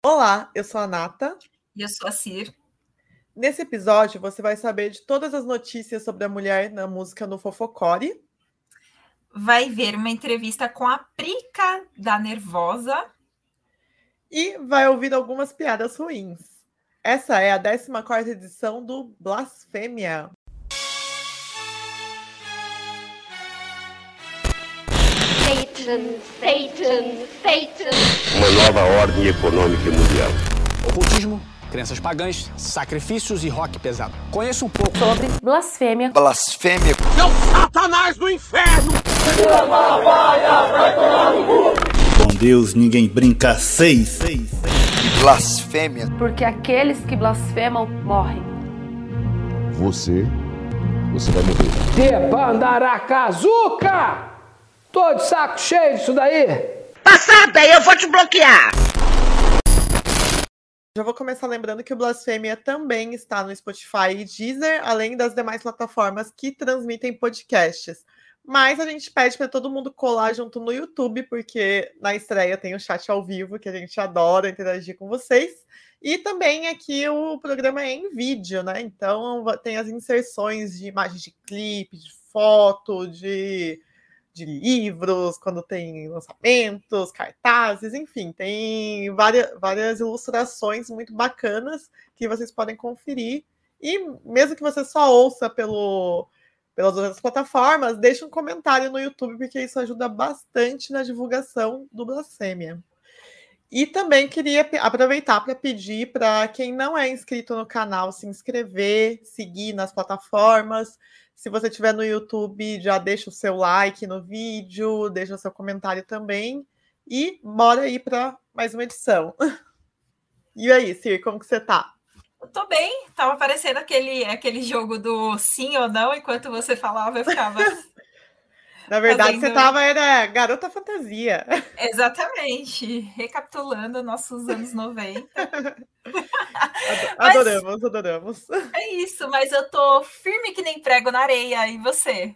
Olá, eu sou a Nata. E eu sou a Cir. Nesse episódio, você vai saber de todas as notícias sobre a mulher na música no Fofocore. Vai ver uma entrevista com a Prica da Nervosa. E vai ouvir algumas piadas ruins. Essa é a 14 edição do Blasfêmia. Satan, Satan, Satan. Uma nova ordem econômica mundial. Ocultismo, crenças pagãs, sacrifícios e rock pesado. Conheça um pouco sobre blasfêmia. Blasfêmia. Meu Satanás do inferno! Com Deus ninguém brinca seis. seis, seis. Blasfêmia. Porque aqueles que blasfemam morrem. Você, você vai morrer. Debandaracazuca! Tô de saco cheio disso daí! Passada, eu vou te bloquear! Já vou começar lembrando que o Blasfêmia também está no Spotify e Deezer, além das demais plataformas que transmitem podcasts. Mas a gente pede para todo mundo colar junto no YouTube, porque na estreia tem o chat ao vivo, que a gente adora interagir com vocês. E também aqui o programa é em vídeo, né? Então tem as inserções de imagens de clipe, de foto, de de livros, quando tem lançamentos, cartazes, enfim, tem várias, várias ilustrações muito bacanas que vocês podem conferir. E mesmo que você só ouça pelo, pelas outras plataformas, deixe um comentário no YouTube, porque isso ajuda bastante na divulgação do Blasfêmia. E também queria aproveitar para pedir para quem não é inscrito no canal se inscrever, seguir nas plataformas. Se você estiver no YouTube, já deixa o seu like no vídeo, deixa o seu comentário também. E bora aí para mais uma edição. E aí, Cir, como que você tá? Eu tô bem, tava aparecendo aquele, aquele jogo do sim ou não, enquanto você falava, eu ficava. Na verdade, fazendo... você tava era garota fantasia. Exatamente, recapitulando nossos anos 90. adoramos, mas... adoramos. É isso, mas eu tô firme que nem prego na areia, e você?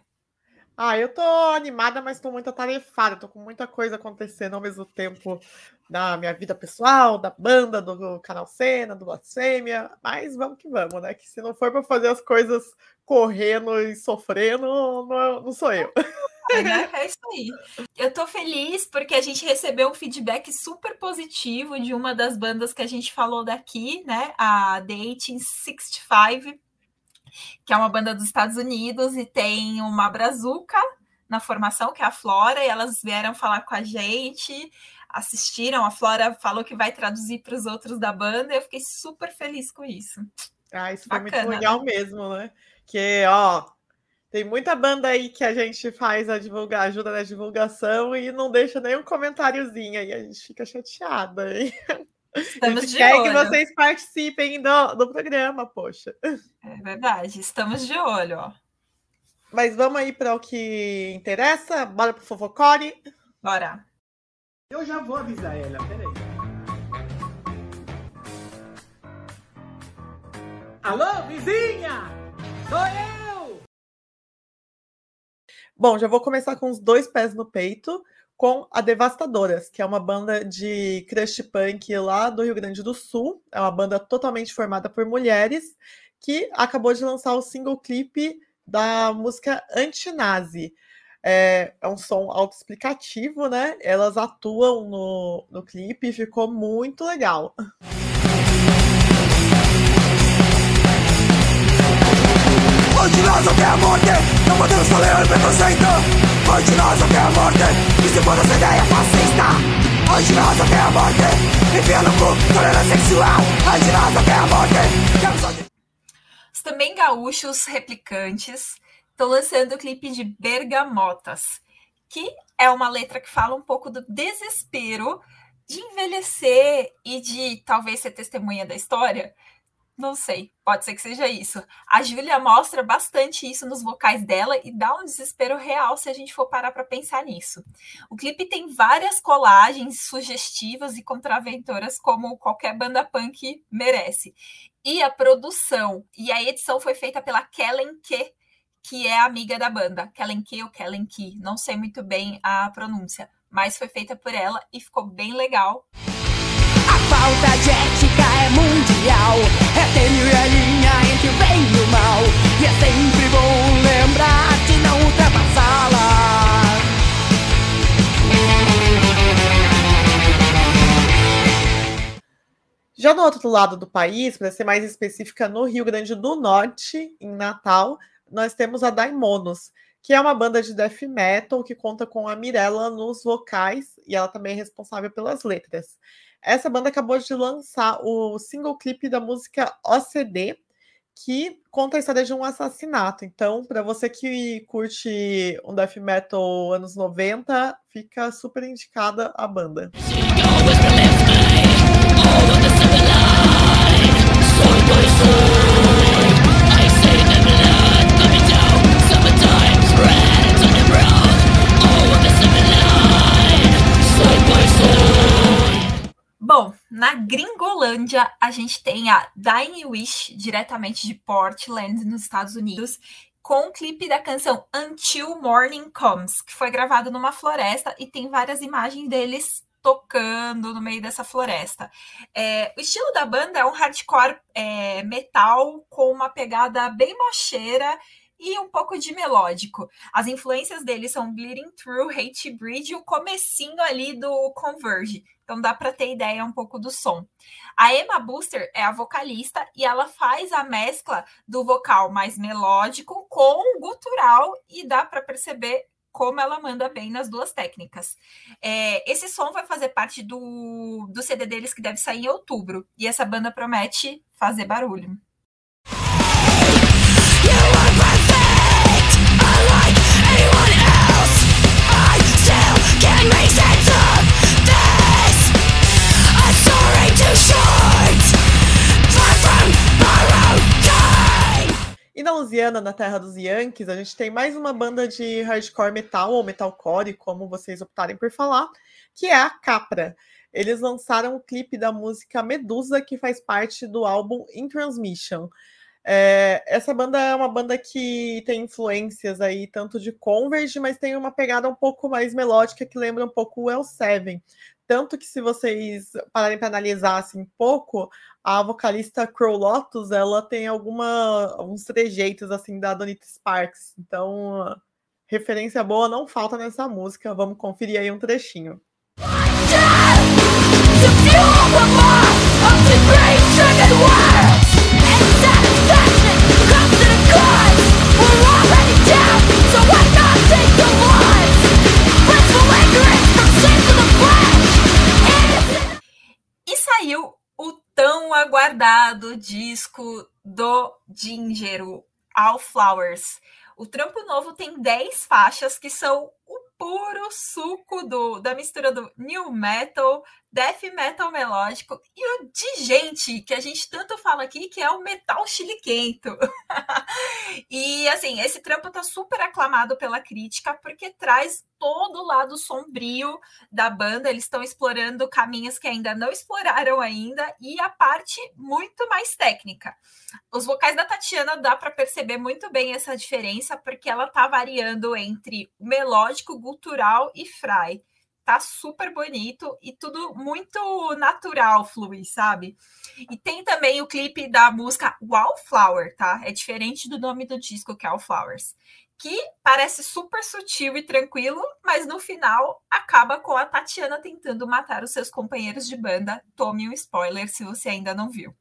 Ah, eu tô animada, mas tô muito atarefada, tô com muita coisa acontecendo ao mesmo tempo na minha vida pessoal, da banda, do canal Cena, do Blasfêmia, mas vamos que vamos, né? Que se não for para fazer as coisas correndo e sofrendo, não, não sou eu. Né? É isso aí. Eu tô feliz porque a gente recebeu um feedback super positivo de uma das bandas que a gente falou daqui, né? A The 1865, que é uma banda dos Estados Unidos e tem uma brazuca na formação, que é a Flora, e elas vieram falar com a gente, assistiram, a Flora falou que vai traduzir para os outros da banda, e eu fiquei super feliz com isso. Ah, isso Bacana, foi muito legal né? mesmo, né? Que, ó, tem muita banda aí que a gente faz a divulgar, ajuda na divulgação e não deixa nenhum comentáriozinho aí, a gente fica chateada. Hein? Estamos a gente de quer olho. que vocês participem do, do programa, poxa. É verdade, estamos de olho, ó. Mas vamos aí para o que interessa, bora pro Fofocore. Bora. Eu já vou avisar ela, peraí. Alô, vizinha! Sou eu! Bom, já vou começar com os dois pés no peito, com a Devastadoras, que é uma banda de crush punk lá do Rio Grande do Sul. É uma banda totalmente formada por mulheres, que acabou de lançar o single clipe da música Antinazi. É, é um som autoexplicativo, né? Elas atuam no, no clipe e ficou muito legal. Quer a morte. Não podemos tolerar o preconceito. Quer a morte. Essa ideia fascista quer a morte. Tolerância sexual. Quer a morte. Os também gaúchos replicantes estão lançando o clipe de Bergamotas Que é uma letra que fala um pouco do desespero de envelhecer e de talvez ser testemunha da história não sei, pode ser que seja isso. A Júlia mostra bastante isso nos vocais dela e dá um desespero real se a gente for parar para pensar nisso. O clipe tem várias colagens sugestivas e contraventoras, como qualquer banda punk merece. E a produção e a edição foi feita pela Kellen Ke, que é amiga da banda. Kellen Ke ou Kellen Ke, não sei muito bem a pronúncia, mas foi feita por ela e ficou bem legal. A falta tragédia é mundial. É tênue a linha entre o bem e o mal. E é sempre bom lembrar de não ultrapassá-la. Já no outro lado do país, para ser mais específica, no Rio Grande do Norte, em Natal, nós temos a Daimonos, que é uma banda de death metal que conta com a Mirella nos vocais e ela também é responsável pelas letras. Essa banda acabou de lançar o single clipe da música OCD, que conta a história de um assassinato. Então, para você que curte um death metal anos 90, fica super indicada a banda. Bom, na Gringolândia, a gente tem a Dying Wish, diretamente de Portland, nos Estados Unidos, com o clipe da canção Until Morning Comes, que foi gravado numa floresta e tem várias imagens deles tocando no meio dessa floresta. É, o estilo da banda é um hardcore é, metal com uma pegada bem mocheira e um pouco de melódico. As influências deles são Bleeding Through, Hate Breed e o comecinho ali do Converge. Então dá para ter ideia um pouco do som. A Emma Booster é a vocalista e ela faz a mescla do vocal mais melódico com o gutural e dá para perceber como ela manda bem nas duas técnicas. É, esse som vai fazer parte do, do CD deles que deve sair em outubro. E essa banda promete fazer barulho. E na Louisiana, na terra dos Yankees, a gente tem mais uma banda de hardcore metal ou metalcore, como vocês optarem por falar, que é a Capra. Eles lançaram o clipe da música Medusa, que faz parte do álbum In Transmission. É, essa banda é uma banda que tem influências aí tanto de Converge, mas tem uma pegada um pouco mais melódica que lembra um pouco o El7. Tanto que se vocês pararem para analisar assim um pouco, a vocalista Crow Lotus, ela tem alguma, alguns trejeitos assim da Donita Sparks. Então, referência boa não falta nessa música. Vamos conferir aí um trechinho. E aguardado disco do Ginger, o All Flowers. O trampo novo tem 10 faixas que são o puro suco do, da mistura do new metal, death metal melódico e o de gente, que a gente tanto fala aqui, que é o metal chiliquento. e assim, esse trampo tá super aclamado pela crítica porque traz todo o lado sombrio da banda, eles estão explorando caminhos que ainda não exploraram ainda e a parte muito mais técnica. Os vocais da Tatiana dá para perceber muito bem essa diferença porque ela tá variando entre melódico, gutural e fry tá super bonito e tudo muito natural, flui, sabe? E tem também o clipe da música Wallflower, tá? É diferente do nome do disco, que é Wallflowers. Que parece super sutil e tranquilo, mas no final acaba com a Tatiana tentando matar os seus companheiros de banda. Tome um spoiler se você ainda não viu.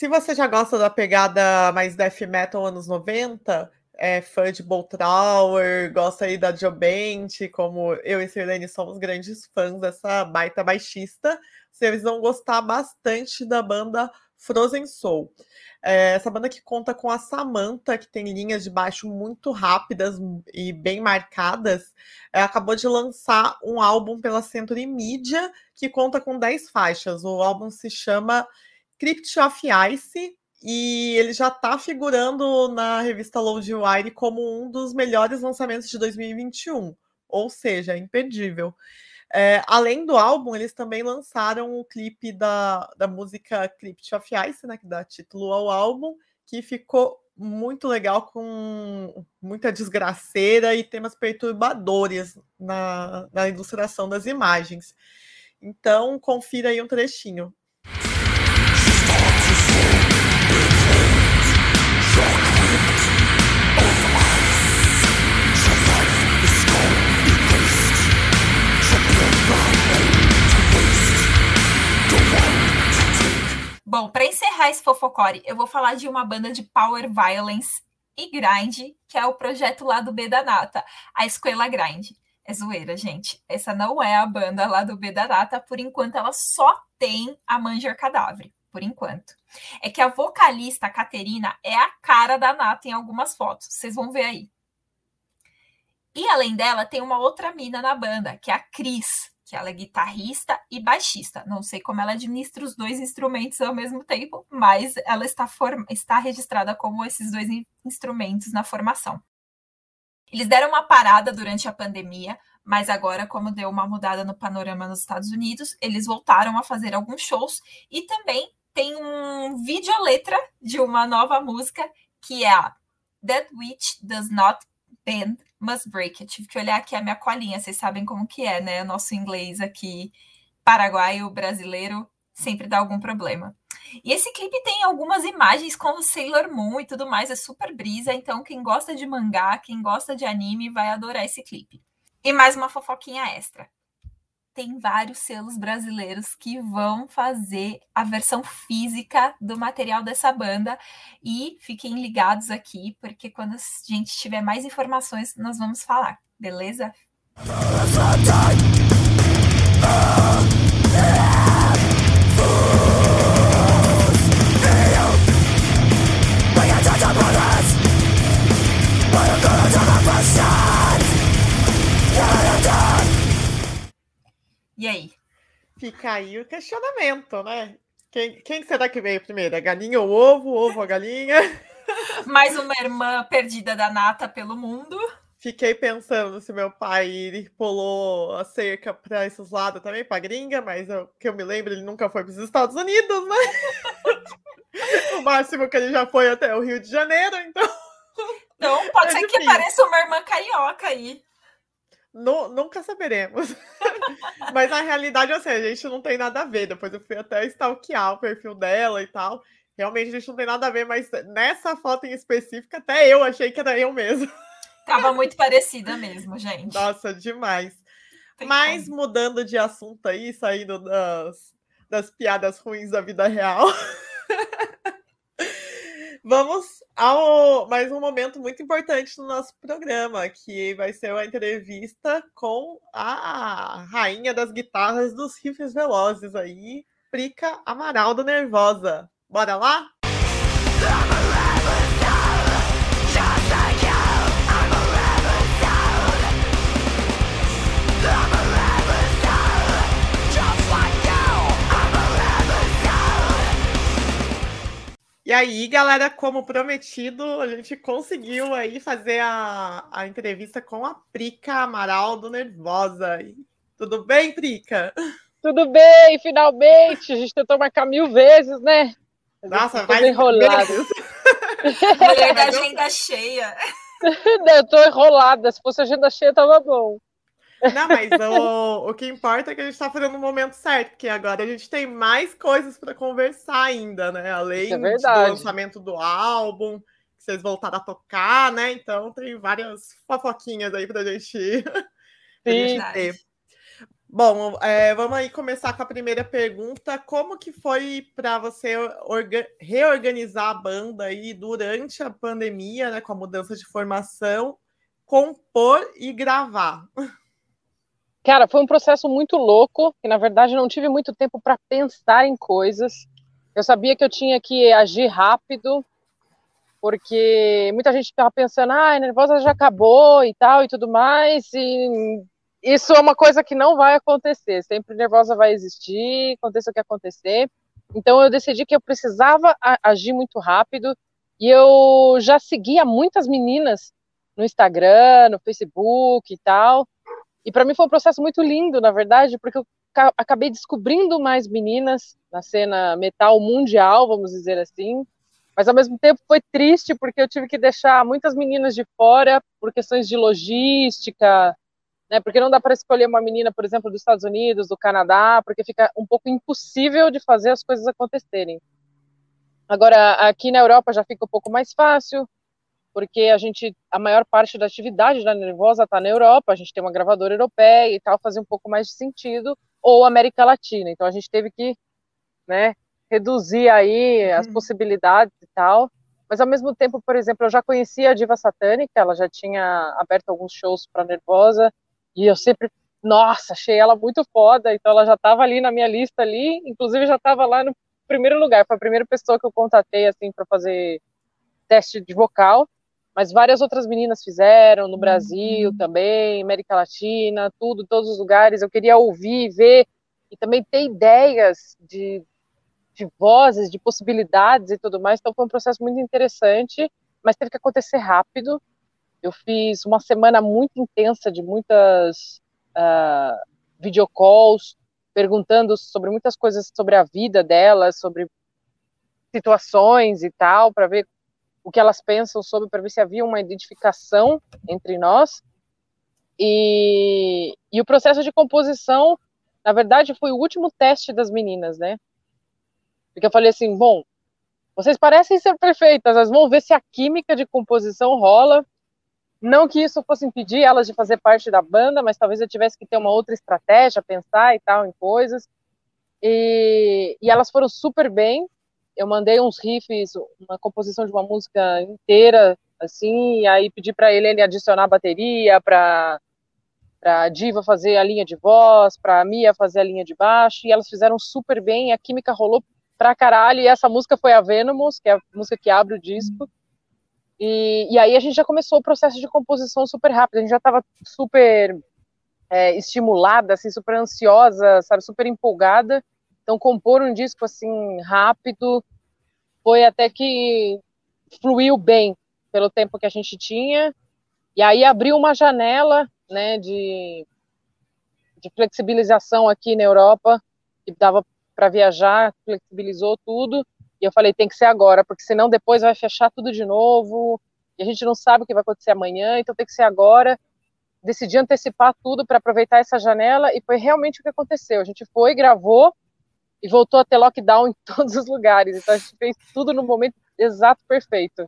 Se você já gosta da pegada mais death metal anos 90, é fã de Boltrauer, gosta aí da Jobent, como eu e Sirlene somos grandes fãs dessa baita baixista, vocês vão gostar bastante da banda Frozen Soul. É, essa banda que conta com a Samantha, que tem linhas de baixo muito rápidas e bem marcadas, é, acabou de lançar um álbum pela Century Media, que conta com 10 faixas. O álbum se chama Crypt of Ice, e ele já está figurando na revista Loadwire como um dos melhores lançamentos de 2021, ou seja, imperdível. É, além do álbum, eles também lançaram o clipe da, da música Crypt of Ice, né, que dá título ao álbum, que ficou muito legal, com muita desgraceira e temas perturbadores na, na ilustração das imagens. Então, confira aí um trechinho. Bom, para encerrar esse fofocore, eu vou falar de uma banda de power violence e grind, que é o projeto lá do B da Nata, a Escola Grind. É zoeira, gente. Essa não é a banda lá do B da Nata, por enquanto ela só tem a Manger Cadáver, por enquanto. É que a vocalista, Caterina, é a cara da Nata em algumas fotos, vocês vão ver aí. E além dela, tem uma outra mina na banda, que é a Cris, que ela é guitarrista e baixista. Não sei como ela administra os dois instrumentos ao mesmo tempo, mas ela está, form... está registrada como esses dois instrumentos na formação. Eles deram uma parada durante a pandemia, mas agora, como deu uma mudada no panorama nos Estados Unidos, eles voltaram a fazer alguns shows e também tem um vídeo letra de uma nova música que é a That Witch Does Not Bend Must Break. Eu tive que olhar aqui a minha colinha, vocês sabem como que é, né? O nosso inglês aqui, paraguaio, brasileiro, sempre dá algum problema. E esse clipe tem algumas imagens com o Sailor Moon e tudo mais, é super brisa, então quem gosta de mangá, quem gosta de anime, vai adorar esse clipe. E mais uma fofoquinha extra tem vários selos brasileiros que vão fazer a versão física do material dessa banda. E fiquem ligados aqui, porque quando a gente tiver mais informações, nós vamos falar, beleza? E aí? Fica aí o questionamento, né? Quem, quem será que veio primeiro? A galinha ou ovo? Ovo ou a galinha? Mais uma irmã perdida da nata pelo mundo. Fiquei pensando se meu pai ele pulou a cerca para esses lados também, para gringa, mas o que eu me lembro, ele nunca foi para os Estados Unidos, né? o máximo que ele já foi até o Rio de Janeiro, então. Então, pode é ser difícil. que apareça uma irmã carioca aí. No, nunca saberemos. Mas na realidade, assim, a gente não tem nada a ver. Depois eu fui até stalkear o perfil dela e tal. Realmente a gente não tem nada a ver, mas nessa foto em específico, até eu achei que era eu mesmo. Tava muito parecida mesmo, gente. Nossa, demais. Tem mas como. mudando de assunto aí, saindo das, das piadas ruins da vida real. Vamos ao mais um momento muito importante no nosso programa, que vai ser uma entrevista com a rainha das guitarras dos riffs velozes aí, Prica Amaral do Nervosa. Bora lá? E aí, galera, como prometido, a gente conseguiu aí fazer a, a entrevista com a Prica Amaral do Nervosa. Tudo bem, Prica? Tudo bem, finalmente. A gente tentou marcar mil vezes, né? Nossa, vai enrolado. Mulher da agenda cheia. Não, eu tô enrolada. Se fosse agenda cheia, tava bom. Não, mas o, o que importa é que a gente está fazendo no momento certo, porque agora a gente tem mais coisas para conversar ainda, né? Além é do lançamento do álbum, que vocês voltaram a tocar, né? Então tem várias fofoquinhas aí para gente, a gente ter. Bom, é, vamos aí começar com a primeira pergunta. Como que foi para você reorganizar a banda aí durante a pandemia, né, com a mudança de formação, compor e gravar? Cara, foi um processo muito louco, que na verdade não tive muito tempo para pensar em coisas. Eu sabia que eu tinha que agir rápido, porque muita gente estava pensando, ah, nervosa já acabou e tal e tudo mais, e isso é uma coisa que não vai acontecer. Sempre nervosa vai existir, aconteça o que acontecer. Então eu decidi que eu precisava agir muito rápido e eu já seguia muitas meninas no Instagram, no Facebook e tal. E para mim foi um processo muito lindo, na verdade, porque eu acabei descobrindo mais meninas na cena metal mundial, vamos dizer assim. Mas ao mesmo tempo foi triste porque eu tive que deixar muitas meninas de fora por questões de logística, né? Porque não dá para escolher uma menina, por exemplo, dos Estados Unidos, do Canadá, porque fica um pouco impossível de fazer as coisas acontecerem. Agora, aqui na Europa já fica um pouco mais fácil, porque a gente, a maior parte da atividade da Nervosa está na Europa, a gente tem uma gravadora europeia e tal, fazia um pouco mais de sentido, ou América Latina. Então a gente teve que, né, reduzir aí as uhum. possibilidades e tal. Mas ao mesmo tempo, por exemplo, eu já conhecia a Diva Satânica, ela já tinha aberto alguns shows para Nervosa, e eu sempre, nossa, achei ela muito foda, então ela já estava ali na minha lista ali, inclusive já estava lá no primeiro lugar, foi a primeira pessoa que eu contatei assim para fazer teste de vocal mas várias outras meninas fizeram no Brasil uhum. também, América Latina, tudo, todos os lugares. Eu queria ouvir, ver e também ter ideias de, de vozes, de possibilidades e tudo mais. Então foi um processo muito interessante, mas teve que acontecer rápido. Eu fiz uma semana muito intensa de muitas uh, videocalls, perguntando sobre muitas coisas sobre a vida delas, sobre situações e tal, para ver o que elas pensam sobre, para ver se havia uma identificação entre nós. E, e o processo de composição, na verdade, foi o último teste das meninas, né? Porque eu falei assim, bom, vocês parecem ser perfeitas, mas vão ver se a química de composição rola. Não que isso fosse impedir elas de fazer parte da banda, mas talvez eu tivesse que ter uma outra estratégia, pensar e tal em coisas. E, e elas foram super bem, eu mandei uns riffs, uma composição de uma música inteira, assim, e aí pedi para ele, ele adicionar bateria, para para Diva fazer a linha de voz, para Mia fazer a linha de baixo, e elas fizeram super bem, a química rolou pra caralho, e essa música foi a Venomous, que é a música que abre o disco, e, e aí a gente já começou o processo de composição super rápido, a gente já estava super é, estimulada, assim, super ansiosa, sabe, super empolgada, então, compor um disco assim rápido foi até que fluiu bem pelo tempo que a gente tinha. E aí abriu uma janela, né, de, de flexibilização aqui na Europa, que dava para viajar, flexibilizou tudo. E eu falei, tem que ser agora, porque senão depois vai fechar tudo de novo. E a gente não sabe o que vai acontecer amanhã, então tem que ser agora. Decidi antecipar tudo para aproveitar essa janela e foi realmente o que aconteceu. A gente foi, gravou, e voltou a ter lockdown em todos os lugares. Então a gente fez tudo no momento exato perfeito.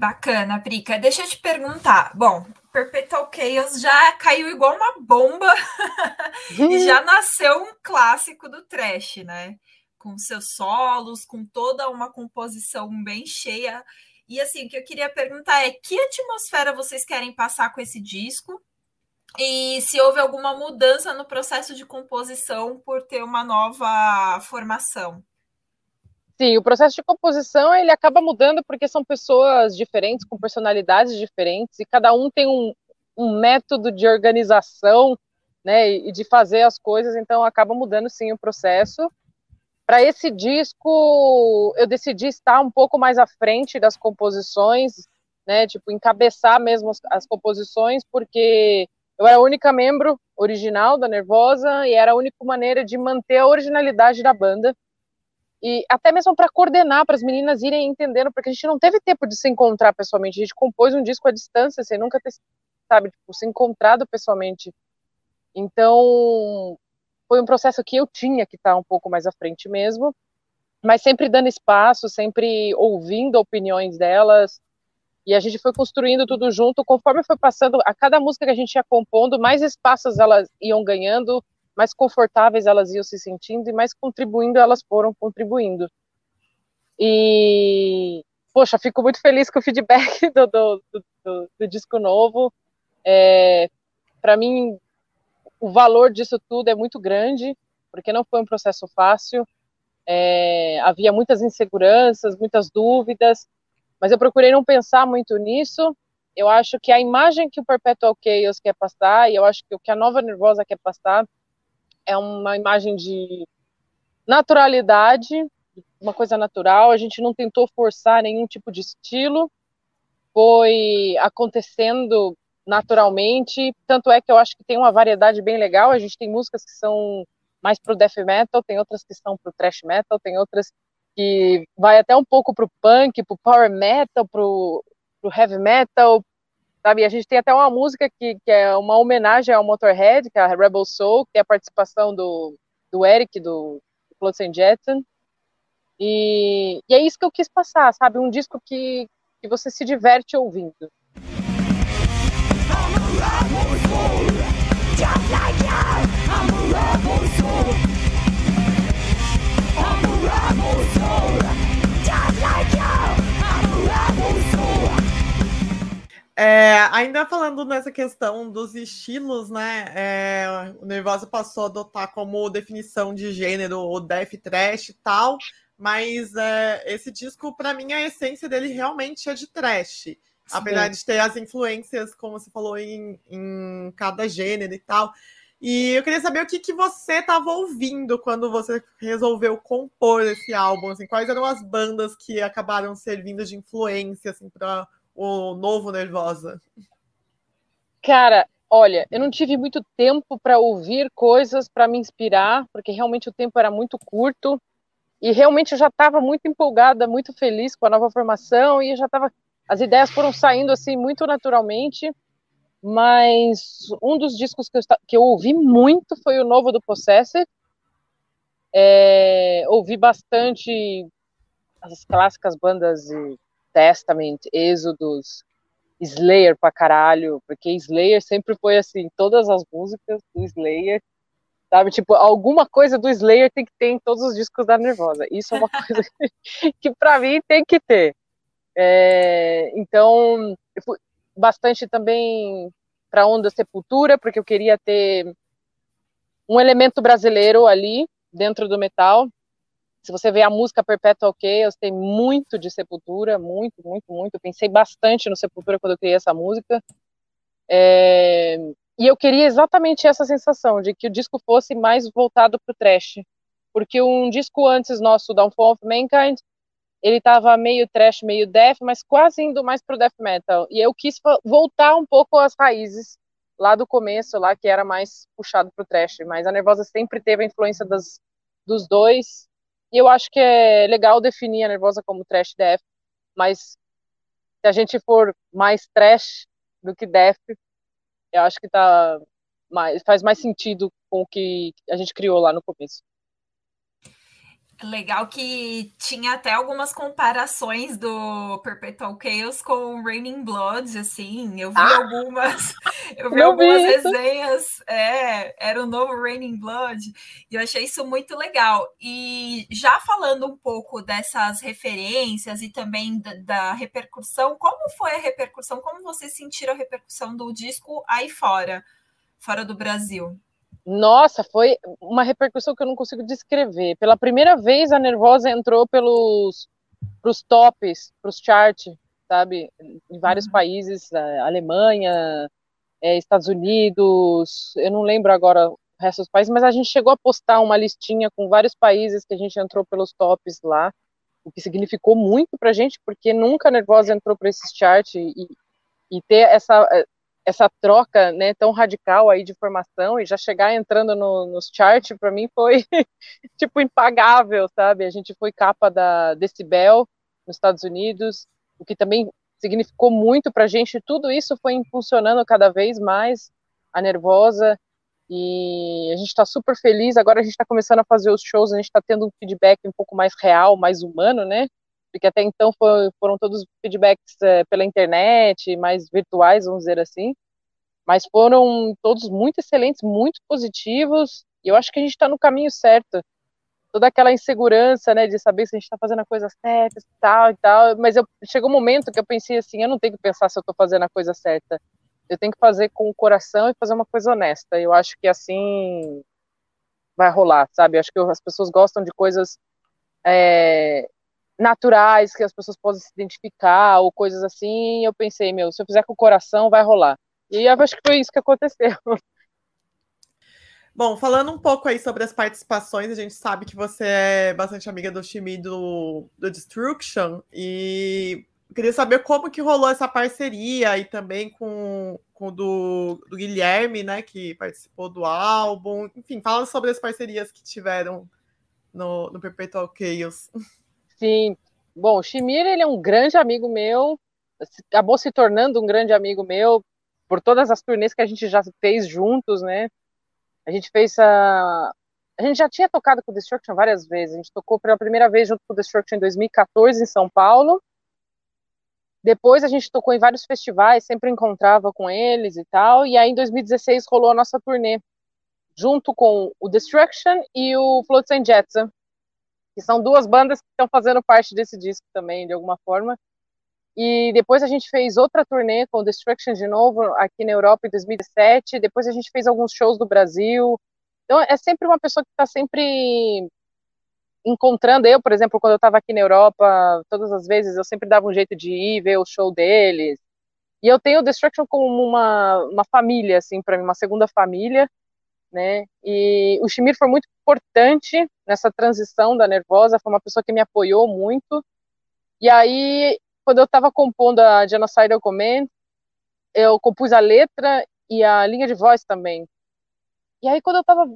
Bacana, Prica. Deixa eu te perguntar. Bom, Perpetual Chaos já caiu igual uma bomba e já nasceu um clássico do trash, né? Com seus solos, com toda uma composição bem cheia. E assim, o que eu queria perguntar é que atmosfera vocês querem passar com esse disco? E se houve alguma mudança no processo de composição por ter uma nova formação? Sim, o processo de composição ele acaba mudando porque são pessoas diferentes, com personalidades diferentes, e cada um tem um, um método de organização né, e de fazer as coisas, então acaba mudando sim o processo. Para esse disco, eu decidi estar um pouco mais à frente das composições, né, tipo, encabeçar mesmo as, as composições, porque eu era a única membro original da Nervosa e era a única maneira de manter a originalidade da banda e até mesmo para coordenar, para as meninas irem entendendo, porque a gente não teve tempo de se encontrar pessoalmente, a gente compôs um disco à distância, sem nunca ter, sabe, tipo, se encontrado pessoalmente. Então, foi um processo que eu tinha que estar um pouco mais à frente mesmo, mas sempre dando espaço, sempre ouvindo opiniões delas, e a gente foi construindo tudo junto, conforme foi passando, a cada música que a gente ia compondo, mais espaços elas iam ganhando, mais confortáveis elas iam se sentindo e mais contribuindo elas foram contribuindo. E, poxa, fico muito feliz com o feedback do, do, do, do disco novo. É, Para mim, o valor disso tudo é muito grande, porque não foi um processo fácil. é, havia muitas inseguranças, muitas dúvidas, mas eu procurei não pensar muito nisso. Eu acho que a imagem que o Perpetual Chaos quer passar, e eu acho que o que a Nova Nervosa quer passar, é uma imagem de naturalidade, uma coisa natural. A gente não tentou forçar nenhum tipo de estilo, foi acontecendo naturalmente. Tanto é que eu acho que tem uma variedade bem legal. A gente tem músicas que são mais pro death metal, tem outras que são pro thrash metal, tem outras que vai até um pouco pro punk, pro power metal, pro, pro heavy metal, sabe? A gente tem até uma música que, que é uma homenagem ao Motorhead, que é a Rebel Soul, que é a participação do, do Eric, do, do Floats and Jetson. E, e, é isso que eu quis passar, sabe? Um disco que, que você se diverte ouvindo. Just É, ainda falando nessa questão dos estilos, né? É, o Nervosa passou a adotar como definição de gênero o death trash e tal, mas é, esse disco, para mim, a essência dele realmente é de trash. Apesar de ter as influências, como você falou, em, em cada gênero e tal. E eu queria saber o que, que você estava ouvindo quando você resolveu compor esse álbum. Assim, quais eram as bandas que acabaram servindo de influência assim, para o novo Nervosa? Cara, olha, eu não tive muito tempo para ouvir coisas para me inspirar, porque realmente o tempo era muito curto. E realmente eu já estava muito empolgada, muito feliz com a nova formação e já estava as ideias foram saindo assim muito naturalmente. Mas um dos discos que eu, que eu ouvi muito foi o novo do Possessed. É, ouvi bastante as clássicas bandas Testament, Êxodos, Slayer pra caralho, porque Slayer sempre foi assim, todas as músicas do Slayer, sabe? Tipo, alguma coisa do Slayer tem que ter em todos os discos da Nervosa. Isso é uma coisa que para mim tem que ter. É, então, eu fui bastante também para Onda Sepultura, porque eu queria ter um elemento brasileiro ali dentro do metal. Se você vê a música Perpetual Chaos, tem muito de Sepultura, muito, muito, muito. Eu pensei bastante no Sepultura quando eu criei essa música. É... E eu queria exatamente essa sensação, de que o disco fosse mais voltado para o trash. Porque um disco antes nosso, Downfall of Mankind, ele estava meio trash, meio death, mas quase indo mais pro death metal. E eu quis voltar um pouco às raízes lá do começo, lá que era mais puxado pro trash. Mas a Nervosa sempre teve a influência das, dos dois. E eu acho que é legal definir a Nervosa como trash death, mas se a gente for mais trash do que death, eu acho que tá mais, faz mais sentido com o que a gente criou lá no começo. Legal que tinha até algumas comparações do Perpetual Chaos com Raining Blood, assim. Eu vi ah, algumas, eu vi algumas resenhas. É, era o novo Raining Blood, e eu achei isso muito legal. E já falando um pouco dessas referências e também da, da repercussão, como foi a repercussão? Como vocês sentiram a repercussão do disco aí fora, fora do Brasil? Nossa, foi uma repercussão que eu não consigo descrever. Pela primeira vez, a Nervosa entrou pelos pros tops, pros charts, sabe? Em vários uhum. países, Alemanha, é, Estados Unidos, eu não lembro agora o resto dos países, mas a gente chegou a postar uma listinha com vários países que a gente entrou pelos tops lá, o que significou muito pra gente, porque nunca a Nervosa entrou para esses charts e, e ter essa essa troca né, tão radical aí de formação e já chegar entrando no, nos charts, para mim foi tipo impagável, sabe? A gente foi capa da Decibel nos Estados Unidos, o que também significou muito para a gente. Tudo isso foi impulsionando cada vez mais a Nervosa e a gente está super feliz. Agora a gente está começando a fazer os shows, a gente está tendo um feedback um pouco mais real, mais humano, né? Porque até então foi, foram todos feedbacks é, pela internet, mais virtuais, vamos dizer assim, mas foram todos muito excelentes, muito positivos, e eu acho que a gente está no caminho certo. Toda aquela insegurança, né, de saber se a gente está fazendo a coisa certa e tal e tal, mas eu, chegou um momento que eu pensei assim, eu não tenho que pensar se eu estou fazendo a coisa certa, eu tenho que fazer com o coração e fazer uma coisa honesta, eu acho que assim vai rolar, sabe, eu acho que as pessoas gostam de coisas é, naturais, que as pessoas possam se identificar, ou coisas assim, eu pensei, meu, se eu fizer com o coração, vai rolar. E eu acho que foi isso que aconteceu. Bom, falando um pouco aí sobre as participações, a gente sabe que você é bastante amiga do time do, do Destruction e queria saber como que rolou essa parceria e também com, com do, do Guilherme, né, que participou do álbum. Enfim, fala sobre as parcerias que tiveram no, no Perpetual Chaos. Sim. Bom, o Shimir, ele é um grande amigo meu, acabou se tornando um grande amigo meu por todas as turnês que a gente já fez juntos, né? A gente fez a. A gente já tinha tocado com o Destruction várias vezes. A gente tocou pela primeira vez junto com o Destruction em 2014 em São Paulo. Depois a gente tocou em vários festivais, sempre encontrava com eles e tal. E aí em 2016 rolou a nossa turnê, junto com o Destruction e o Floats and Jetsam, que são duas bandas que estão fazendo parte desse disco também, de alguma forma. E depois a gente fez outra turnê com Destruction de novo aqui na Europa em 2017. Depois a gente fez alguns shows do Brasil. Então é sempre uma pessoa que está sempre encontrando. Eu, por exemplo, quando eu estava aqui na Europa, todas as vezes eu sempre dava um jeito de ir ver o show deles. E eu tenho o Destruction como uma, uma família, assim, para mim, uma segunda família, né? E o Shimir foi muito importante nessa transição da Nervosa, foi uma pessoa que me apoiou muito. E aí quando eu estava compondo a Genocidal Command, eu compus a letra e a linha de voz também. E aí, quando eu estava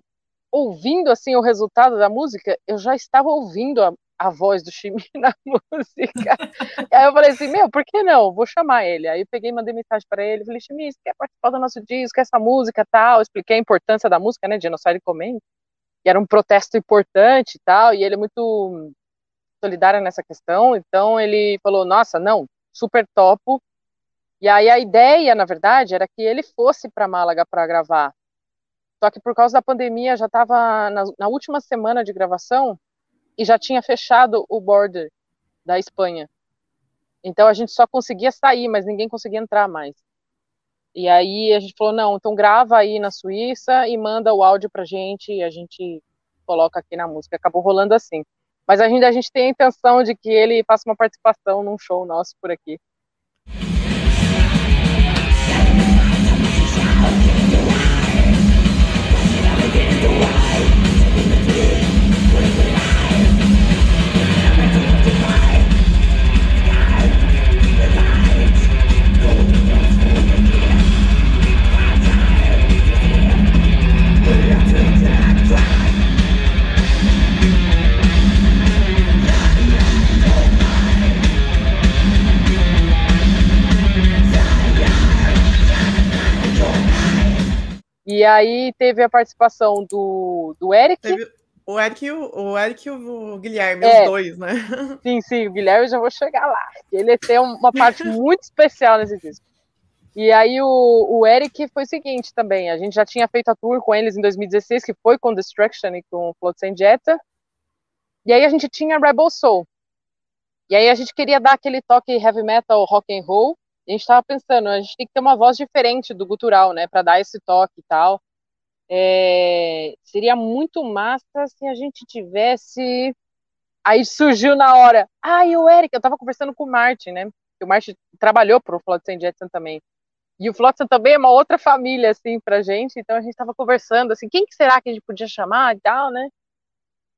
ouvindo assim o resultado da música, eu já estava ouvindo a, a voz do Chimi na música. e aí eu falei assim, meu, por que não? Vou chamar ele. Aí eu peguei mandei mensagem para ele, falei, Chimi, você quer participar do nosso disco, essa música tal? Eu expliquei a importância da música, né, Genocide Command, que era um protesto importante e tal, e ele é muito solidária nessa questão, então ele falou, nossa, não, super topo. E aí a ideia, na verdade, era que ele fosse para Málaga para gravar. Só que por causa da pandemia já estava na, na, última semana de gravação e já tinha fechado o border da Espanha. Então a gente só conseguia sair, mas ninguém conseguia entrar mais. E aí a gente falou, não, então grava aí na Suíça e manda o áudio pra gente e a gente coloca aqui na música. Acabou rolando assim. Mas ainda a gente tem a intenção de que ele faça uma participação num show nosso por aqui. E aí teve a participação do, do Eric. Teve o Eric, o Eric e o Guilherme, é, os dois, né? Sim, sim, o Guilherme já vou chegar lá. Ele tem uma parte muito especial nesse disco. E aí o, o Eric foi o seguinte também, a gente já tinha feito a tour com eles em 2016, que foi com Destruction e com Float Sem Jetta. E aí a gente tinha Rebel Soul. E aí a gente queria dar aquele toque heavy metal, rock and roll, a gente estava pensando, a gente tem que ter uma voz diferente do gutural, né, para dar esse toque e tal. É, seria muito massa se a gente tivesse. Aí surgiu na hora. Ah, e o Eric, eu estava conversando com o Martin, né? O Martin trabalhou para o Flotsam Jetson também. E o Flotsam também é uma outra família, assim, pra gente. Então a gente estava conversando, assim, quem que será que a gente podia chamar e tal, né?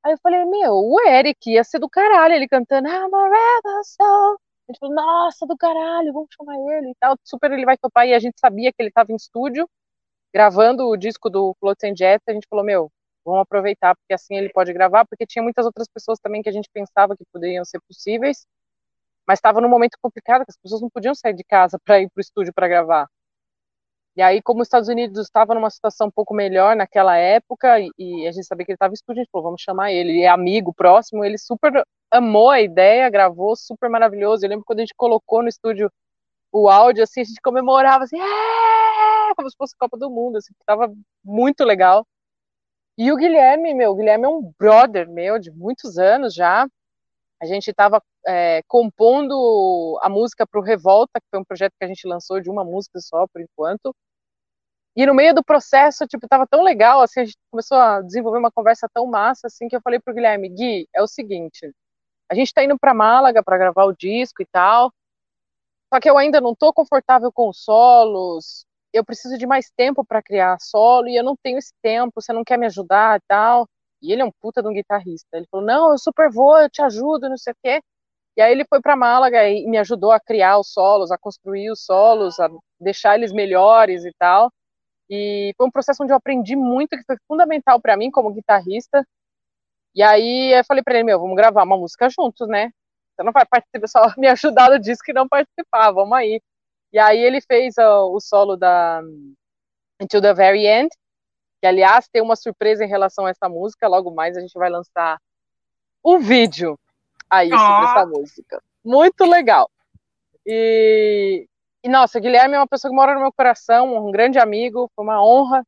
Aí eu falei, meu, o Eric ia ser do caralho, ele cantando I'm a rebel soul. A gente falou, nossa, do caralho, vamos chamar ele e tal. Super ele vai topar. E a gente sabia que ele estava em estúdio, gravando o disco do Floats and. A gente falou, meu, vamos aproveitar, porque assim ele pode gravar, porque tinha muitas outras pessoas também que a gente pensava que poderiam ser possíveis, mas estava num momento complicado, que as pessoas não podiam sair de casa para ir para o estúdio para gravar. E aí, como os Estados Unidos estavam numa situação um pouco melhor naquela época, e, e a gente sabia que ele estava em estúdio, a gente falou, vamos chamar ele. Ele é amigo, próximo, ele super amou a ideia, gravou, super maravilhoso. Eu lembro quando a gente colocou no estúdio o áudio, assim, a gente comemorava, assim, é! como se fosse Copa do Mundo, assim, tava muito legal. E o Guilherme, meu, o Guilherme é um brother meu de muitos anos já. A gente estava é, compondo a música para o Revolta, que foi um projeto que a gente lançou de uma música só por enquanto. e no meio do processo, tipo, tava tão legal, assim, a gente começou a desenvolver uma conversa tão massa, assim, que eu falei pro Guilherme, Gui, é o seguinte, a gente tá indo para Málaga para gravar o disco e tal, só que eu ainda não tô confortável com os solos, eu preciso de mais tempo para criar solo, e eu não tenho esse tempo, você não quer me ajudar e tal, e ele é um puta de um guitarrista, ele falou, não, eu super vou, eu te ajudo, não sei o quê, e aí ele foi para Málaga e me ajudou a criar os solos, a construir os solos, a deixar eles melhores e tal, e foi um processo onde eu aprendi muito, que foi fundamental para mim como guitarrista. E aí eu falei para ele, meu, vamos gravar uma música juntos, né? Você não vai participar, só me ajudar no disco e não participar, vamos aí. E aí ele fez uh, o solo da Until the Very End, que aliás tem uma surpresa em relação a essa música, logo mais a gente vai lançar um vídeo aí sobre essa música. Muito legal. E, e, nossa, Guilherme é uma pessoa que mora no meu coração, um grande amigo, foi uma honra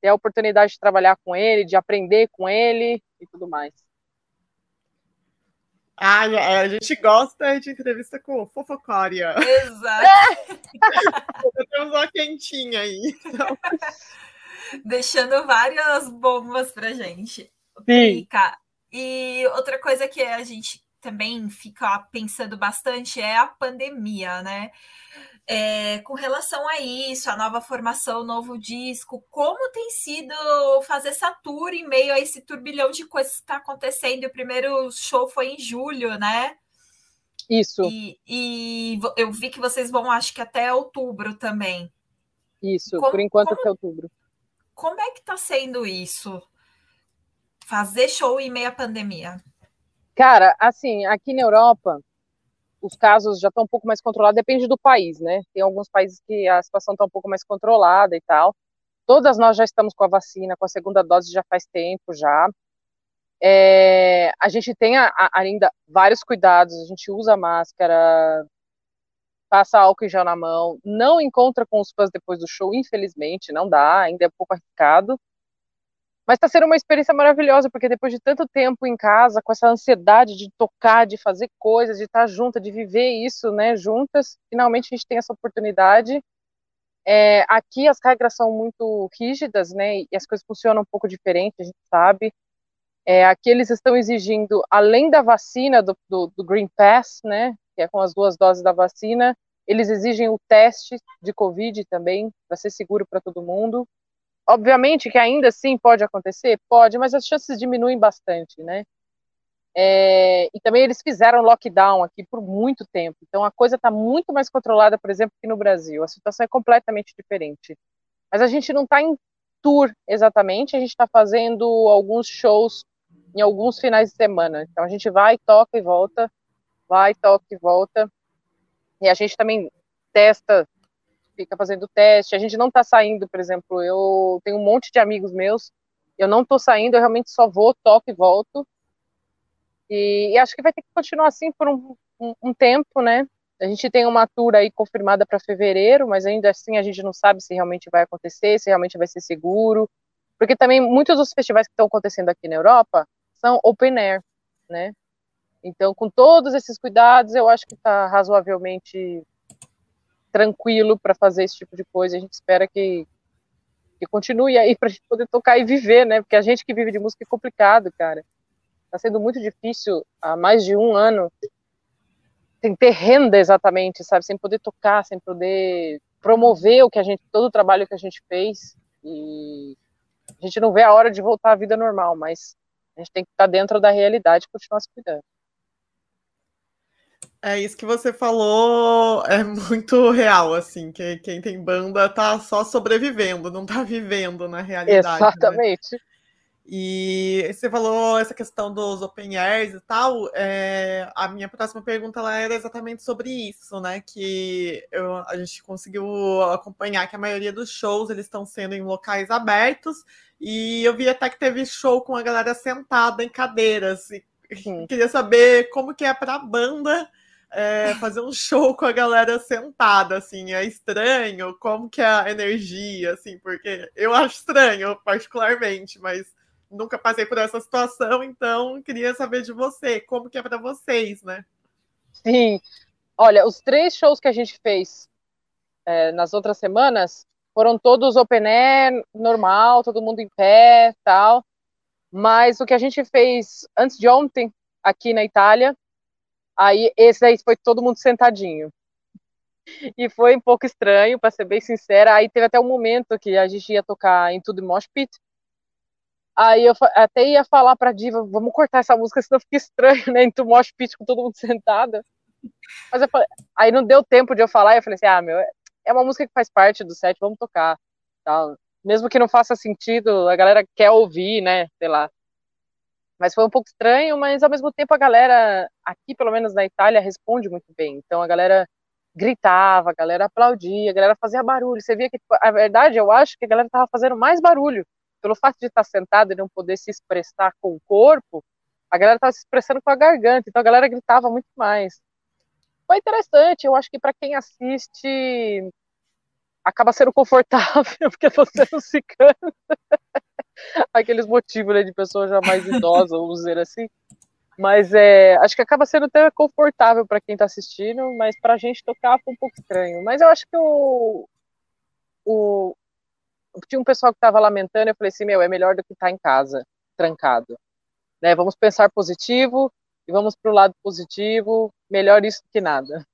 ter a oportunidade de trabalhar com ele, de aprender com ele e tudo mais. Ah, a gente gosta de entrevista com fofocória. Exato. Temos uma quentinha aí. Então... Deixando várias bombas pra gente. Sim. E outra coisa que a gente também fica pensando bastante é a pandemia, né? É, com relação a isso, a nova formação, o novo disco, como tem sido fazer essa tour em meio a esse turbilhão de coisas que está acontecendo? O primeiro show foi em julho, né? Isso. E, e eu vi que vocês vão, acho que até outubro também. Isso, como, por enquanto como, até outubro. Como é que está sendo isso? Fazer show em meio à pandemia? Cara, assim, aqui na Europa, os casos já estão um pouco mais controlados, depende do país, né? Tem alguns países que a situação está um pouco mais controlada e tal. Todas nós já estamos com a vacina, com a segunda dose já faz tempo já. É, a gente tem a, a, ainda vários cuidados, a gente usa máscara, passa álcool já na mão, não encontra com os fãs depois do show, infelizmente, não dá, ainda é um pouco arriscado. Mas está sendo uma experiência maravilhosa, porque depois de tanto tempo em casa, com essa ansiedade de tocar, de fazer coisas, de estar junta, de viver isso, né, juntas, finalmente a gente tem essa oportunidade. É, aqui as regras são muito rígidas, né, e as coisas funcionam um pouco diferente, a gente sabe. É, aqui eles estão exigindo, além da vacina do, do, do Green Pass, né, que é com as duas doses da vacina, eles exigem o teste de Covid também, para ser seguro para todo mundo. Obviamente que ainda assim pode acontecer, pode, mas as chances diminuem bastante, né? É, e também eles fizeram lockdown aqui por muito tempo, então a coisa está muito mais controlada, por exemplo, que no Brasil. A situação é completamente diferente. Mas a gente não está em tour exatamente, a gente está fazendo alguns shows em alguns finais de semana. Então a gente vai, toca e volta, vai, toca e volta. E a gente também testa fica fazendo teste. A gente não está saindo, por exemplo, eu tenho um monte de amigos meus, eu não estou saindo, eu realmente só vou, toco e volto. E, e acho que vai ter que continuar assim por um, um, um tempo, né? A gente tem uma tour aí confirmada para fevereiro, mas ainda assim a gente não sabe se realmente vai acontecer, se realmente vai ser seguro. Porque também muitos dos festivais que estão acontecendo aqui na Europa são open air, né? Então, com todos esses cuidados, eu acho que está razoavelmente tranquilo para fazer esse tipo de coisa. A gente espera que, que continue aí para a gente poder tocar e viver, né? Porque a gente que vive de música é complicado, cara. Está sendo muito difícil há mais de um ano sem ter renda exatamente, sabe? Sem poder tocar, sem poder promover o que a gente, todo o trabalho que a gente fez. E a gente não vê a hora de voltar à vida normal, mas a gente tem que estar dentro da realidade e continuar se cuidando. É isso que você falou, é muito real, assim, que quem tem banda tá só sobrevivendo, não tá vivendo na realidade. Né? Exatamente. Né? E você falou essa questão dos open airs e tal. É, a minha próxima pergunta ela era exatamente sobre isso, né? Que eu, a gente conseguiu acompanhar que a maioria dos shows eles estão sendo em locais abertos. E eu vi até que teve show com a galera sentada em cadeiras. E queria saber como que é para a banda é, fazer um show com a galera sentada, assim, é estranho, como que é a energia, assim, porque eu acho estranho, particularmente, mas nunca passei por essa situação, então queria saber de você, como que é para vocês, né? Sim, olha, os três shows que a gente fez é, nas outras semanas, foram todos open air, normal, todo mundo em pé, tal. Mas o que a gente fez antes de ontem, aqui na Itália, aí esse aí foi todo mundo sentadinho. E foi um pouco estranho, para ser bem sincera. Aí teve até um momento que a gente ia tocar em tudo Mosh Pit. Aí eu até ia falar pra Diva, vamos cortar essa música, senão fica estranho, né? Em tudo Mosh Pit com todo mundo sentado. Mas eu falei, aí não deu tempo de eu falar, eu falei assim, ah, meu, é uma música que faz parte do set, vamos tocar. Tal. Mesmo que não faça sentido, a galera quer ouvir, né? Sei lá. Mas foi um pouco estranho, mas ao mesmo tempo a galera, aqui pelo menos na Itália, responde muito bem. Então a galera gritava, a galera aplaudia, a galera fazia barulho. Você via que, tipo, a verdade, eu acho que a galera estava fazendo mais barulho. Pelo fato de estar sentada e não poder se expressar com o corpo, a galera estava se expressando com a garganta, então a galera gritava muito mais. Foi interessante, eu acho que para quem assiste acaba sendo confortável, porque você não se cansa. Aqueles motivos né, de pessoa já mais idosa, vamos dizer assim. Mas é, acho que acaba sendo até confortável para quem está assistindo, mas para a gente tocar foi um pouco estranho. Mas eu acho que o, o tinha um pessoal que estava lamentando, eu falei assim, meu, é melhor do que estar tá em casa, trancado. Né? Vamos pensar positivo e vamos para o lado positivo, melhor isso do que nada.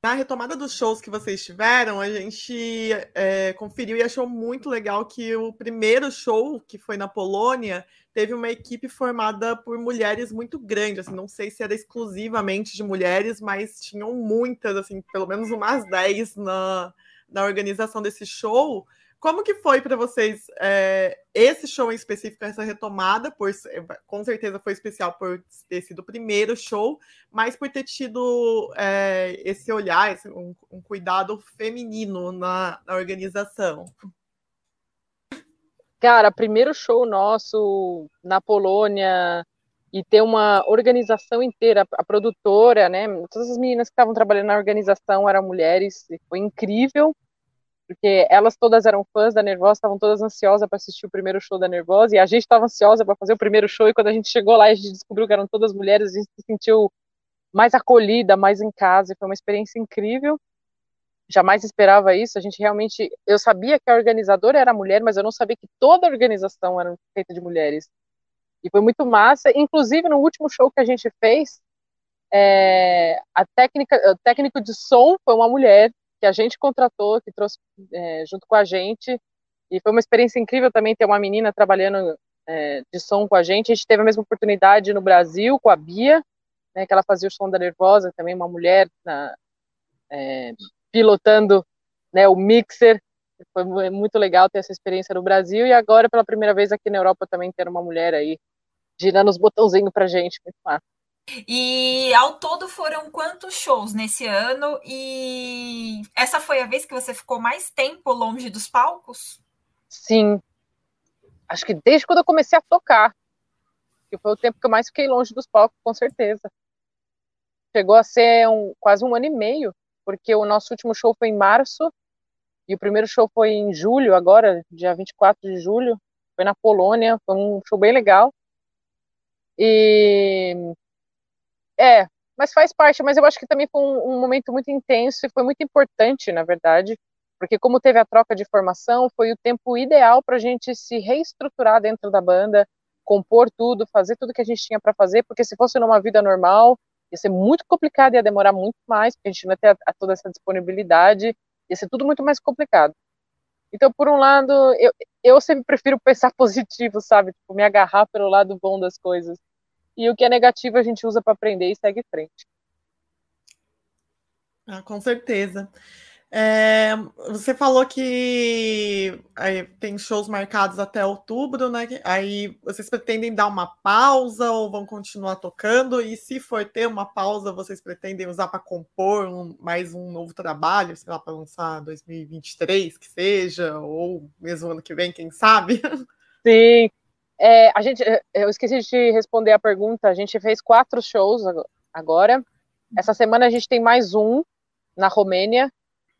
Na retomada dos shows que vocês tiveram, a gente é, conferiu e achou muito legal que o primeiro show, que foi na Polônia, teve uma equipe formada por mulheres muito grande. Assim, não sei se era exclusivamente de mulheres, mas tinham muitas, assim, pelo menos umas 10 na, na organização desse show. Como que foi para vocês é, esse show em específico, essa retomada? Por, com certeza foi especial por ter sido o primeiro show, mas por ter tido é, esse olhar, esse, um, um, cuidado feminino na, na, organização. Cara, primeiro show nosso na Polônia e ter uma organização inteira, a produtora, né? Todas as meninas que estavam trabalhando na organização eram mulheres, foi incrível porque elas todas eram fãs da Nervosa, estavam todas ansiosas para assistir o primeiro show da Nervosa, e a gente estava ansiosa para fazer o primeiro show, e quando a gente chegou lá e a gente descobriu que eram todas mulheres, a gente se sentiu mais acolhida, mais em casa, e foi uma experiência incrível. Jamais esperava isso, a gente realmente, eu sabia que a organizadora era mulher, mas eu não sabia que toda a organização era feita de mulheres. E foi muito massa, inclusive no último show que a gente fez, é, a técnica, o técnico de som foi uma mulher, que a gente contratou, que trouxe é, junto com a gente. E foi uma experiência incrível também ter uma menina trabalhando é, de som com a gente. A gente teve a mesma oportunidade no Brasil com a Bia, né, que ela fazia o som da Nervosa, também uma mulher na, é, pilotando né, o mixer. Foi muito legal ter essa experiência no Brasil e agora pela primeira vez aqui na Europa também ter uma mulher aí girando os botãozinhos pra gente, muito massa. E ao todo foram quantos shows nesse ano? E essa foi a vez que você ficou mais tempo longe dos palcos? Sim. Acho que desde quando eu comecei a tocar. Que foi o tempo que eu mais fiquei longe dos palcos, com certeza. Chegou a ser um, quase um ano e meio, porque o nosso último show foi em março, e o primeiro show foi em julho, agora, dia 24 de julho. Foi na Polônia, foi um show bem legal. E é, mas faz parte, mas eu acho que também foi um, um, momento muito intenso e foi muito importante, na verdade, porque como teve a troca de formação, foi o tempo ideal para a gente se reestruturar dentro da banda, compor tudo, fazer tudo que a gente tinha para fazer, porque se fosse numa vida normal, ia ser muito complicado, ia demorar muito mais, porque a gente não ia ter a, a toda essa disponibilidade, ia ser tudo muito mais complicado. Então, por um lado, eu, eu sempre prefiro pensar positivo, sabe? Tipo, me agarrar pelo lado bom das coisas e o que é negativo a gente usa para aprender e segue em frente. Ah, com certeza. É, você falou que aí, tem shows marcados até outubro, né? Aí vocês pretendem dar uma pausa ou vão continuar tocando? E se for ter uma pausa, vocês pretendem usar para compor um, mais um novo trabalho, sei lá, para lançar 2023, que seja, ou mesmo ano que vem, quem sabe? Sim, é, a gente, é, eu esqueci de responder a pergunta. A gente fez quatro shows agora. Essa semana a gente tem mais um na Romênia.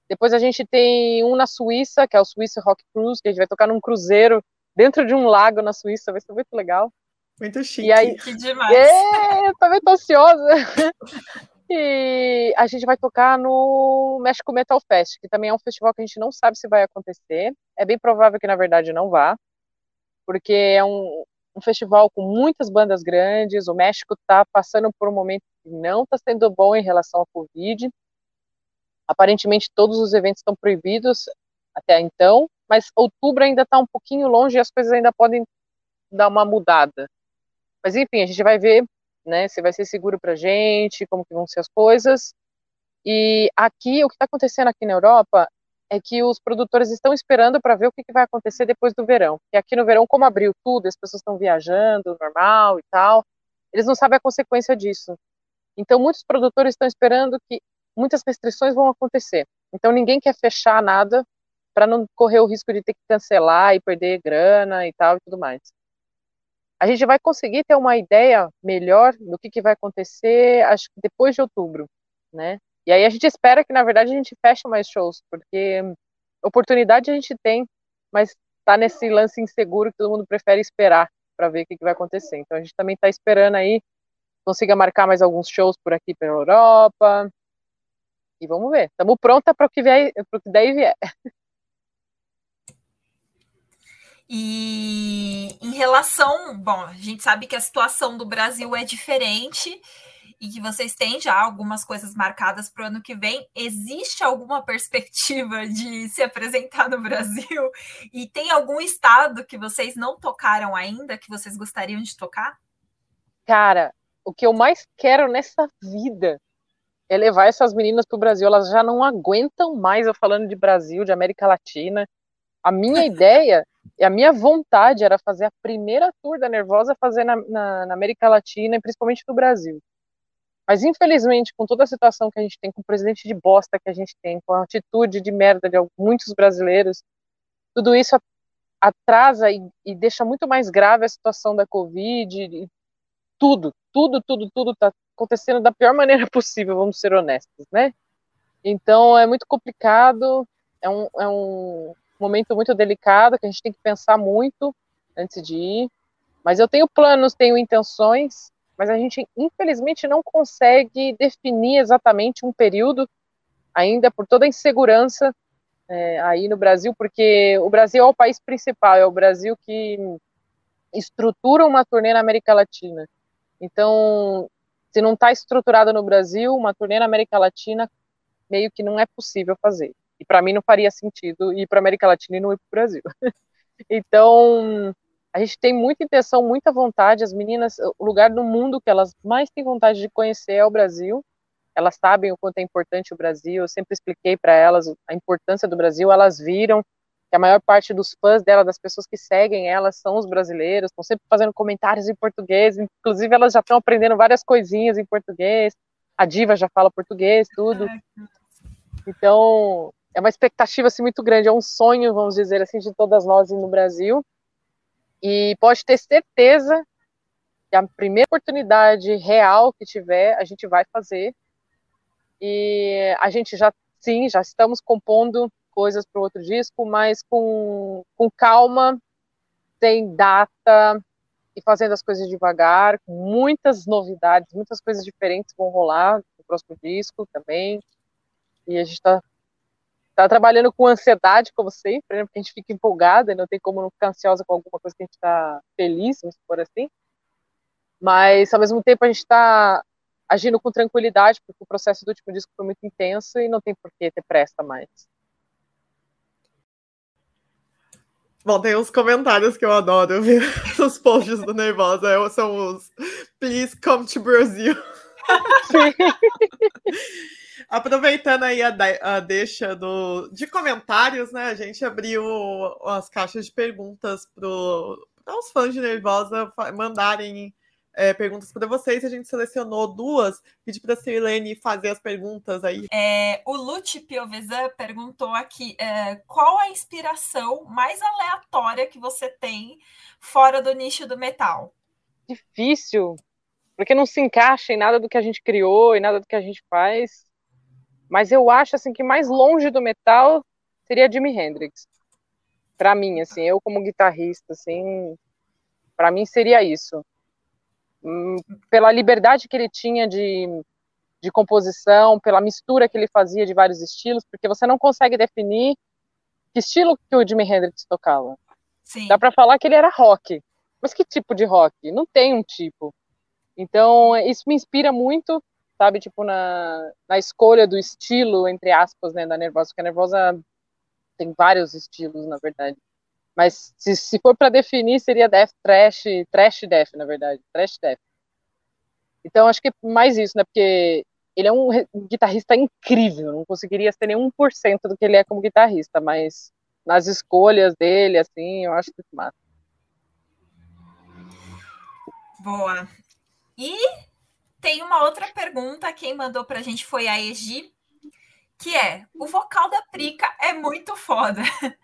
Depois a gente tem um na Suíça, que é o Suíça Rock Cruise, que a gente vai tocar num cruzeiro dentro de um lago na Suíça. Vai ser muito legal. Muito chique. E aí, que demais. É, eu também tô ansiosa. E a gente vai tocar no México Metal Fest, que também é um festival que a gente não sabe se vai acontecer. É bem provável que, na verdade, não vá, porque é um, um festival com muitas bandas grandes. O México está passando por um momento que não está sendo bom em relação ao Covid. Aparentemente, todos os eventos estão proibidos até então, mas outubro ainda está um pouquinho longe e as coisas ainda podem dar uma mudada. Mas enfim, a gente vai ver né? Se vai ser seguro para gente, como que vão ser as coisas. E aqui, o que está acontecendo aqui na Europa é que os produtores estão esperando para ver o que, que, vai acontecer depois do verão. E aqui no verão, como abriu tudo, as pessoas estão viajando, normal e tal, eles não sabem a consequência disso. Então, muitos produtores estão esperando que muitas restrições vão acontecer. Então, ninguém quer fechar nada para não correr o risco de ter que cancelar e perder grana e tal e tudo mais a gente vai conseguir ter uma ideia melhor do que, que vai acontecer, acho que depois de outubro, né? E aí a gente espera que, na verdade, a gente feche mais shows, porque oportunidade a gente tem, mas tá nesse lance inseguro que todo mundo prefere esperar para ver o que, que vai acontecer. Então a gente também está esperando aí, consiga marcar mais alguns shows por aqui pela Europa. E vamos ver. Estamos pronta para o que vier, para o que daí vier. E em relação, bom, a gente sabe que a situação do Brasil é diferente e que vocês têm já algumas coisas marcadas para o ano que vem. Existe alguma perspectiva de se apresentar no Brasil? E tem algum estado que vocês não tocaram ainda, que vocês gostariam de tocar? Cara, o que eu mais quero nessa vida é levar essas meninas para o Brasil. Elas já não aguentam mais eu falando de Brasil, de América Latina. A minha ideia e a minha vontade era fazer a primeira tour da Nervosa, fazer na, na, na, América Latina e principalmente no Brasil. Mas, infelizmente, com toda a situação que a gente tem, com o presidente de bosta que a gente tem, com a atitude de merda de muitos brasileiros, tudo isso atrasa e, e deixa muito mais grave a situação da Covid. Tudo, tudo, tudo, tudo está acontecendo da pior maneira possível, vamos ser honestos, né? Então, é muito complicado, é um, é um momento muito delicado que a gente tem que pensar muito antes de ir. Mas eu tenho planos, tenho intenções, mas a gente infelizmente não consegue definir exatamente um período ainda por toda a insegurança é, aí no Brasil, porque o Brasil é o país principal, é o Brasil que estrutura uma turnê na América Latina. Então, se não está estruturada no Brasil, uma turnê na América Latina meio que não é possível fazer. E para mim não faria sentido ir para América Latina e não ir para o Brasil. então, a gente tem muita intenção, muita vontade. As meninas, o lugar do mundo que elas mais têm vontade de conhecer é o Brasil. Elas sabem o quanto é importante o Brasil. Eu sempre expliquei para elas a importância do Brasil. Elas viram que a maior parte dos fãs dela, das pessoas que seguem elas, são os brasileiros. Estão sempre fazendo comentários em português. Inclusive, elas já estão aprendendo várias coisinhas em português. A Diva já fala português, tudo. Então, é uma expectativa assim, muito grande, é um sonho, vamos dizer assim, de todas nós no Brasil. E pode ter certeza que a primeira oportunidade real que tiver, a gente vai fazer. E a gente já, sim, já estamos compondo coisas para o outro disco, mas com, com calma, sem data e fazendo as coisas devagar, muitas novidades, muitas coisas diferentes vão rolar no próximo disco também. E a gente está tá trabalhando com ansiedade, como sempre, né? Porque a gente fica empolgada, não tem como não ficar ansiosa com alguma coisa que a gente está feliz, vamos supor assim. Mas, ao mesmo tempo, a gente está agindo com tranquilidade, porque o processo do último disco foi muito intenso e não tem por que ter pressa mais. Bom, tem uns comentários que eu adoro ver nos posts do Nervosa, são os Please come to Brazil. Sim. Aproveitando aí a, a deixa do, de comentários, né? A gente abriu as caixas de perguntas para os fãs de Nervosa mandarem é, perguntas para vocês. A gente selecionou duas. Pedi para a Sirlene fazer as perguntas aí. É, o Lute Piovesan perguntou aqui: é, qual a inspiração mais aleatória que você tem fora do nicho do metal? Difícil, porque não se encaixa em nada do que a gente criou e nada do que a gente faz. Mas eu acho assim que mais longe do metal seria Jimi Hendrix. Para mim, assim, eu como guitarrista, assim, para mim seria isso. Hum, pela liberdade que ele tinha de de composição, pela mistura que ele fazia de vários estilos, porque você não consegue definir que estilo que o Jimi Hendrix tocava. Sim. Dá para falar que ele era rock, mas que tipo de rock? Não tem um tipo. Então, isso me inspira muito, sabe, tipo, na, na escolha do estilo, entre aspas, né, da Nervosa, porque a Nervosa tem vários estilos, na verdade. Mas se, se for para definir, seria death trash, trash death, na verdade, trash death. Então acho que mais isso, né? Porque ele é um guitarrista incrível, não conseguiria ser nem 1% do que ele é como guitarrista, mas nas escolhas dele, assim, eu acho que massa. Boa. E tem uma outra pergunta, quem mandou pra gente foi a Egi, que é: o vocal da Prica é muito foda.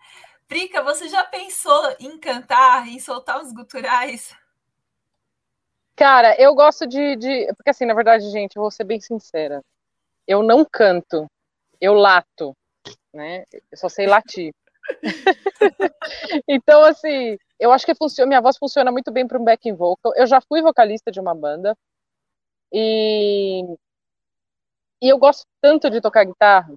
Prica, você já pensou em cantar, em soltar os guturais? Cara, eu gosto de, de, Porque, assim, na verdade, gente, eu vou ser bem sincera. Eu não canto, eu lato, né? Eu só sei latir. então, assim, eu acho que funciona, minha voz funciona muito bem para um backing vocal. Eu já fui vocalista de uma banda e, e eu gosto tanto de tocar guitarra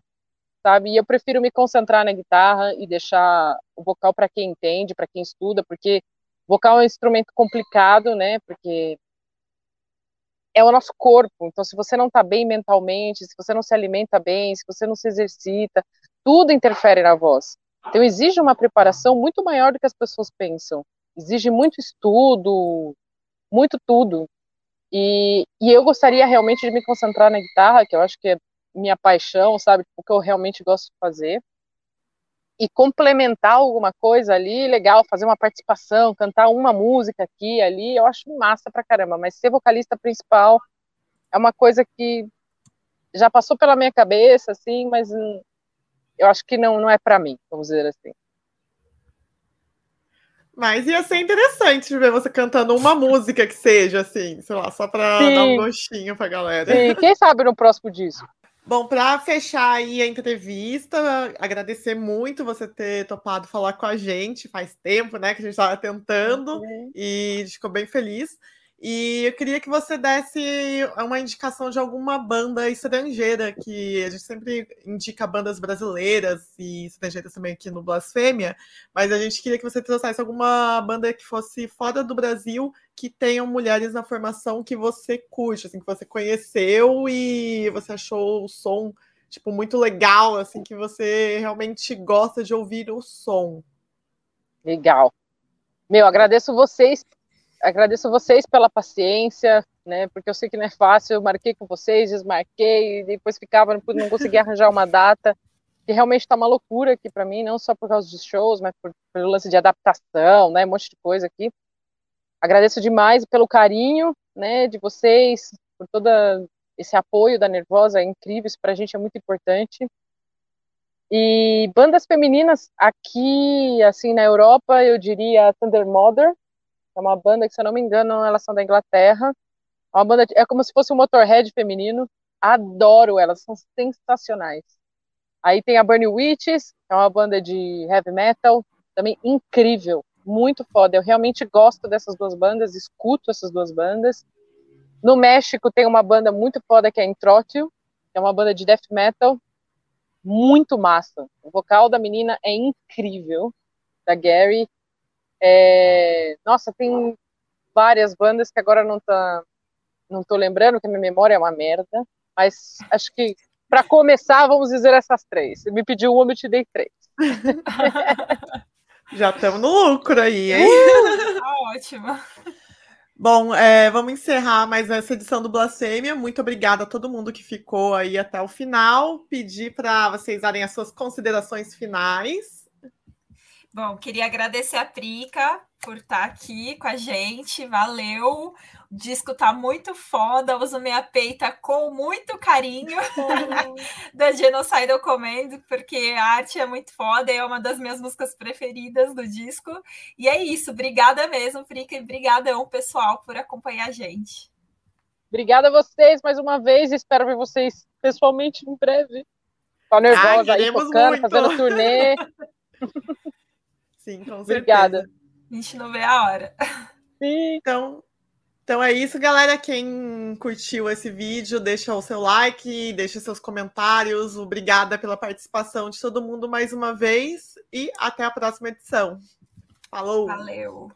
sabe? E eu prefiro me concentrar na guitarra e deixar o vocal para quem entende, para quem estuda, porque vocal é um instrumento complicado, né? Porque é o nosso corpo. Então, se você não está bem mentalmente, se você não se alimenta bem, se você não se exercita, tudo interfere na voz. Então, exige uma preparação muito maior do que as pessoas pensam. Exige muito estudo, muito tudo. E, e eu gostaria realmente de me concentrar na guitarra, que eu acho que é minha paixão, sabe? O que eu realmente gosto de fazer. E complementar alguma coisa ali, legal, fazer uma participação, cantar uma música aqui, ali, eu acho massa pra caramba. Mas ser vocalista principal é uma coisa que já passou pela minha cabeça, assim, mas hum, eu acho que não, não é para mim, vamos dizer assim. Mas ia ser interessante ver você cantando uma música que seja, assim, sei lá, só para dar um gostinho pra galera. Sim, quem sabe no próximo disco. Bom, para fechar aí a entrevista, agradecer muito você ter topado falar com a gente. Faz tempo, né, que a gente estava tentando uhum. e ficou bem feliz. E eu queria que você desse uma indicação de alguma banda estrangeira, que a gente sempre indica bandas brasileiras e estrangeiras também aqui no Blasfêmia, mas a gente queria que você trouxesse alguma banda que fosse fora do Brasil, que tenham mulheres na formação que você curte, assim, que você conheceu e você achou o som tipo muito legal, assim, que você realmente gosta de ouvir o som. Legal. Meu, agradeço vocês agradeço vocês pela paciência, né? Porque eu sei que não é fácil. Eu marquei com vocês, desmarquei, e depois ficava, não, não conseguia arranjar uma data. Que realmente está uma loucura aqui para mim, não só por causa dos shows, mas por, pelo lance de adaptação, né? Um monte de coisa aqui. Agradeço demais pelo carinho, né? De vocês, por todo esse apoio da Nervosa, é incrível. Isso para a gente é muito importante. E bandas femininas aqui, assim, na Europa, eu diria Thunder Mother, é uma banda que, se eu não me engano, elas são da Inglaterra. É uma banda, é como se fosse um Motorhead feminino. Adoro elas, são sensacionais. Aí tem a Burning Witches, é uma banda de heavy metal, também incrível, muito foda. Eu realmente gosto dessas duas bandas, escuto essas duas bandas. No México tem uma banda muito foda que é Intrótil, que é uma banda de death metal, muito massa. O vocal da menina é incrível, da Gary. É, nossa, tem várias bandas que agora não tá, não tô lembrando, que a minha memória é uma merda, mas acho que para começar, vamos dizer essas três. Você me pediu uma, eu te dei três. Já estamos no lucro aí, hein? Uh, tá ótimo. Bom, é, vamos encerrar mais essa edição do Blasfêmia. Muito obrigada a todo mundo que ficou aí até o final. Pedir para vocês darem as suas considerações finais. Bom, queria agradecer a Prica por estar aqui com a gente. Valeu. O disco tá muito foda. Uso minha peita com muito carinho da Genocidal Command, porque a arte é muito foda, é uma das minhas músicas preferidas do disco. E é isso. Obrigada mesmo, Prica, e brigadão, pessoal, por acompanhar a gente. Obrigada a vocês mais uma vez. Espero ver vocês pessoalmente em breve. Tô nervosa Ai, aí, tocando, muito. fazendo turnê. Sim, com Obrigada. A gente não vê a hora. Sim. Então, Então é isso, galera. Quem curtiu esse vídeo, deixa o seu like, deixa seus comentários. Obrigada pela participação de todo mundo mais uma vez e até a próxima edição. Falou! Valeu!